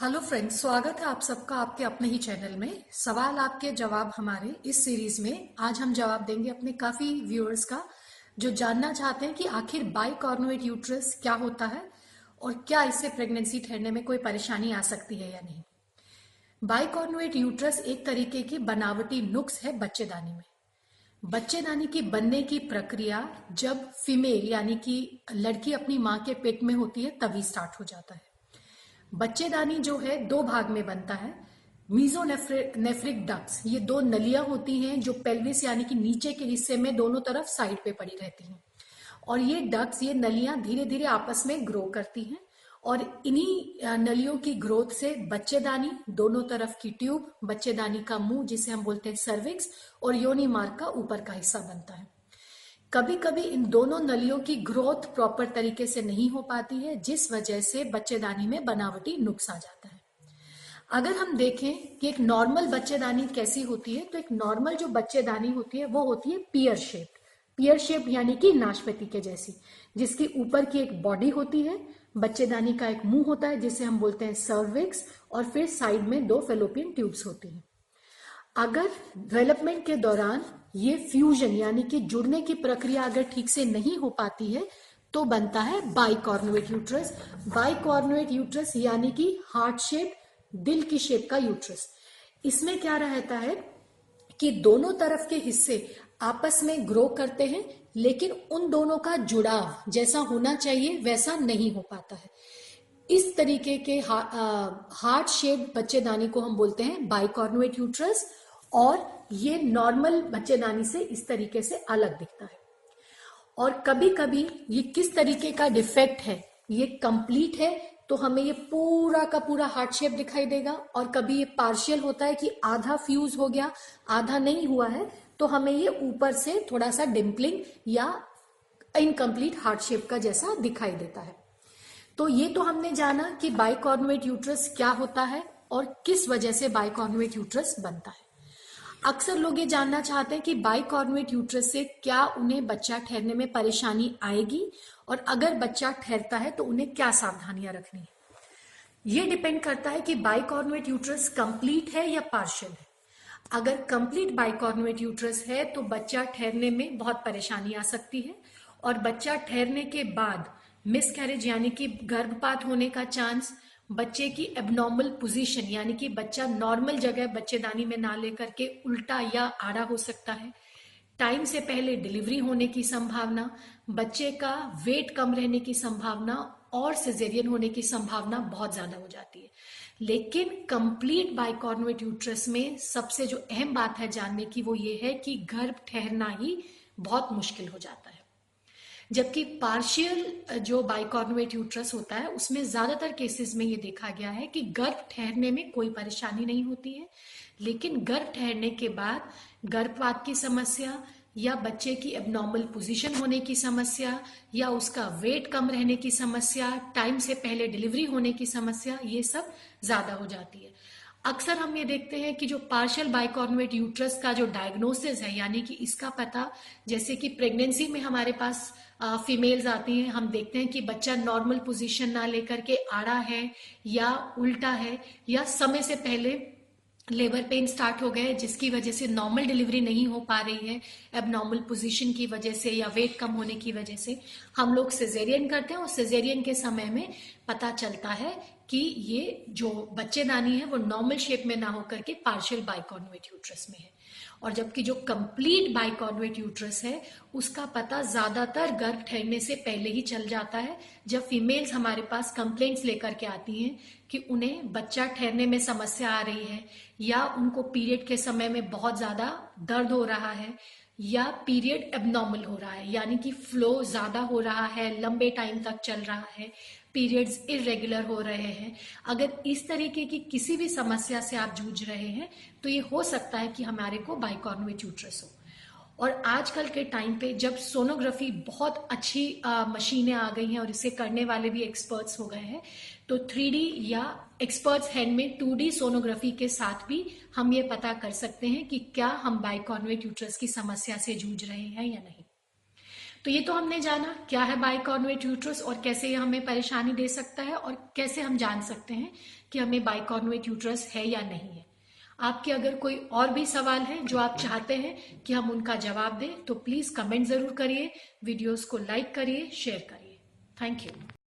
Hello friends, स्वागत है आप सबका आपके अपने ही चैनल में। सवाल आपके, जवाब हमारे इस सीरीज़ में। आज हम जवाब देंगे अपने काफ़ी व्यूअर्स का, जो जानना चाहते हैं कि आखिर बाइकॉर्नोइट यूट्रस क्या होता है और क्या इससे प्रेगनेंसी ठहरने में कोई परेशानी आ सकती है या नहीं। बाइकॉर्नोइट यूट्रस एक तरीके की बनावटी नुक्स है बच्चेदानी में। बच्चेदानी की बनने की प्रक्रिया जब फीमेल यानी कि लड़की अपनी माँ के पेट में होती है, तभी स्टार्ट हो जाता है। बच्चेदानी जो है, दो भाग में बनता है। मीजोनेफ्रिक डक्स ये दो नलियाँ होती हैं जो पेल्विस यानी कि नीचे के हिस्से में दोनों तरफ़ साइड पे पड़ी रहती हैं। और ये डक्स ये नलियाँ धीरे धीरे आपस में ग्रो करती हैं और इन्हीं नलियों की ग्रोथ से बच्चेदानी, दोनों तरफ़ की ट्यूब बच्चेदानी का मुँह जिसे हम बोलते हैं सर्विक्स और योनी मार्ग का ऊपर का हिस्सा बनता है। कभी कभी इन दोनों नलियों की ग्रोथ प्रॉपर तरीके से नहीं हो पाती है, जिस वजह से बच्चेदानी में बनावटी नुक्स आ जाता है। अगर हम देखें कि एक नॉर्मल बच्चेदानी कैसी होती है तो एक नॉर्मल जो बच्चेदानी होती है, वो होती है पियर शेप पियर शेप यानी कि नाशपति के जैसी, जिसकी ऊपर की एक बॉडी होती है, बच्चेदानी का एक मुँह होता है, जिसे हम बोलते हैं सर्विक्स और फिर साइड में दो फेलोपियन ट्यूब्स होती हैं। अगर डेवलपमेंट के दौरान ये फ्यूजन यानी कि जुड़ने की प्रक्रिया अगर ठीक से नहीं हो पाती है तो बनता है बाइकॉर्नोवेट यूट्रस बाइकॉर्नोवेट यूट्रस यानी कि हार्ट शेप दिल की शेप का यूट्रस इसमें क्या रहता है कि दोनों तरफ़ के हिस्से आपस में ग्रो करते हैं, लेकिन उन दोनों का जुड़ाव जैसा होना चाहिए, वैसा नहीं हो पाता है। इस तरीके के हार्ट शेप बच्चेदानी को हम बोलते हैं बाइकॉर्नोवेट यूट्रस और ये नॉर्मल बच्चेदानी से इस तरीके से अलग दिखता है। और कभी कभी ये किस तरीके का डिफेक्ट है, ये कंप्लीट है तो हमें ये पूरा का पूरा हार्ट शेप दिखाई देगा और कभी ये पार्शियल होता है कि आधा फ्यूज हो गया, आधा नहीं हुआ है तो हमें ये ऊपर से थोड़ा सा डिम्पलिंग या इनकम्प्लीट हार्ट शेप का जैसा दिखाई देता है। तो ये तो हमने जाना कि बाइकॉर्नोवेट यूट्रस क्या होता है और किस वजह से बाइकॉर्नोवेट यूट्रस बनता है। अक्सर लोग ये जानना चाहते हैं कि बाइकॉर्नोवेट यूट्रस से क्या उन्हें बच्चा ठहरने में परेशानी आएगी और अगर बच्चा ठहरता है तो उन्हें क्या सावधानियाँ रखनी है। ये डिपेंड करता है कि बाइकॉर्नोवेट यूट्रस कंप्लीट है या पार्शियल है। अगर कंप्लीट बाइकॉर्नोवेट यूट्रस है तो बच्चा ठहरने में बहुत परेशानी आ सकती है और बच्चा ठहरने के बाद मिस कैरेज यानी कि गर्भपात होने का चांस बच्चे की एबनॉर्मल पोजीशन यानी कि बच्चा नॉर्मल जगह बच्चेदानी में ना लेकर के उल्टा या आड़ा हो सकता है। टाइम से पहले डिलीवरी होने की संभावना, बच्चे का वेट कम रहने की संभावना और सिजेरियन होने की संभावना बहुत ज़्यादा हो जाती है। लेकिन कंप्लीट बाइकॉर्नोवेट यूट्रस में सबसे जो अहम बात है जानने की वो ये है कि गर्भ ठहरना ही बहुत मुश्किल हो जाता है। जबकि पार्शियल जो बाइकॉर्नोवेट यूट्रस होता है, उसमें ज़्यादातर केसेस में ये देखा गया है कि गर्भ ठहरने में कोई परेशानी नहीं होती है। लेकिन गर्भ ठहरने के बाद गर्भपात की समस्या या बच्चे की एबनॉर्मल पोजीशन होने की समस्या या उसका वेट कम रहने की समस्या टाइम से पहले डिलीवरी होने की समस्या, ये सब ज़्यादा हो जाती है। अक्सर हम ये देखते हैं कि जो पार्शियल बाइकॉर्नोवेट यूट्रस का जो डायग्नोसिस है, यानी कि इसका पता, जैसे कि प्रेगनेंसी में हमारे पास फीमेल्स आती हैं, हम देखते हैं कि बच्चा नॉर्मल पोजीशन ना लेकर के आड़ा है या उल्टा है या समय से पहले लेबर पेन स्टार्ट हो गए, जिसकी वजह से नॉर्मल डिलीवरी नहीं हो पा रही है अब नॉर्मल पोजीशन की वजह से या वेट कम होने की वजह से, हम लोग सिजेरियन करते हैं और सिजेरियन के समय में पता चलता है कि ये जो बच्चेदानी है वो नॉर्मल शेप में ना होकर के पार्शियल बाइकॉर्नोवेट यूट्रस में है। और जबकि जो कंप्लीट बाइकॉर्नोवेट यूट्रस है, उसका पता ज़्यादातर गर्भ ठहरने से पहले ही चल जाता है। जब फीमेल्स हमारे पास कंप्लेंट्स लेकर के आती हैं कि उन्हें बच्चा ठहरने में समस्या आ रही है या उनको पीरियड के समय में बहुत ज़्यादा दर्द हो रहा है या पीरियड एबनॉर्मल हो रहा है, यानी कि फ्लो ज़्यादा हो रहा है, लंबे टाइम तक चल रहा है पीरियड्स इरेगुलर हो रहे हैं। अगर इस तरीके की किसी भी समस्या से आप जूझ रहे हैं तो ये हो सकता है कि हमारे को बाइकॉर्नोवेट यूट्रस हो। और आजकल के टाइम पे जब सोनोग्राफी बहुत अच्छी मशीनें आ गई हैं और इसे करने वाले भी एक्सपर्ट्स हो गए हैं तो थ्री या एक्सपर्ट्स हैंड में टू सोनोग्राफी के साथ भी हम ये पता कर सकते हैं कि क्या हम बाइकॉर्नोवेट यूट्रस की समस्या से जूझ रहे हैं या नहीं। तो ये तो हमने जाना, क्या है बाइकॉर्नुएट यूट्रस और कैसे ये हमें परेशानी दे सकता है और कैसे हम जान सकते हैं कि हमें बाइकॉर्नुएट यूट्रस है या नहीं है। आपके अगर कोई और भी सवाल है जो आप चाहते हैं कि हम उनका जवाब दें तो प्लीज़ कमेंट ज़रूर करिए वीडियोस को लाइक करिए शेयर करिए। Thank you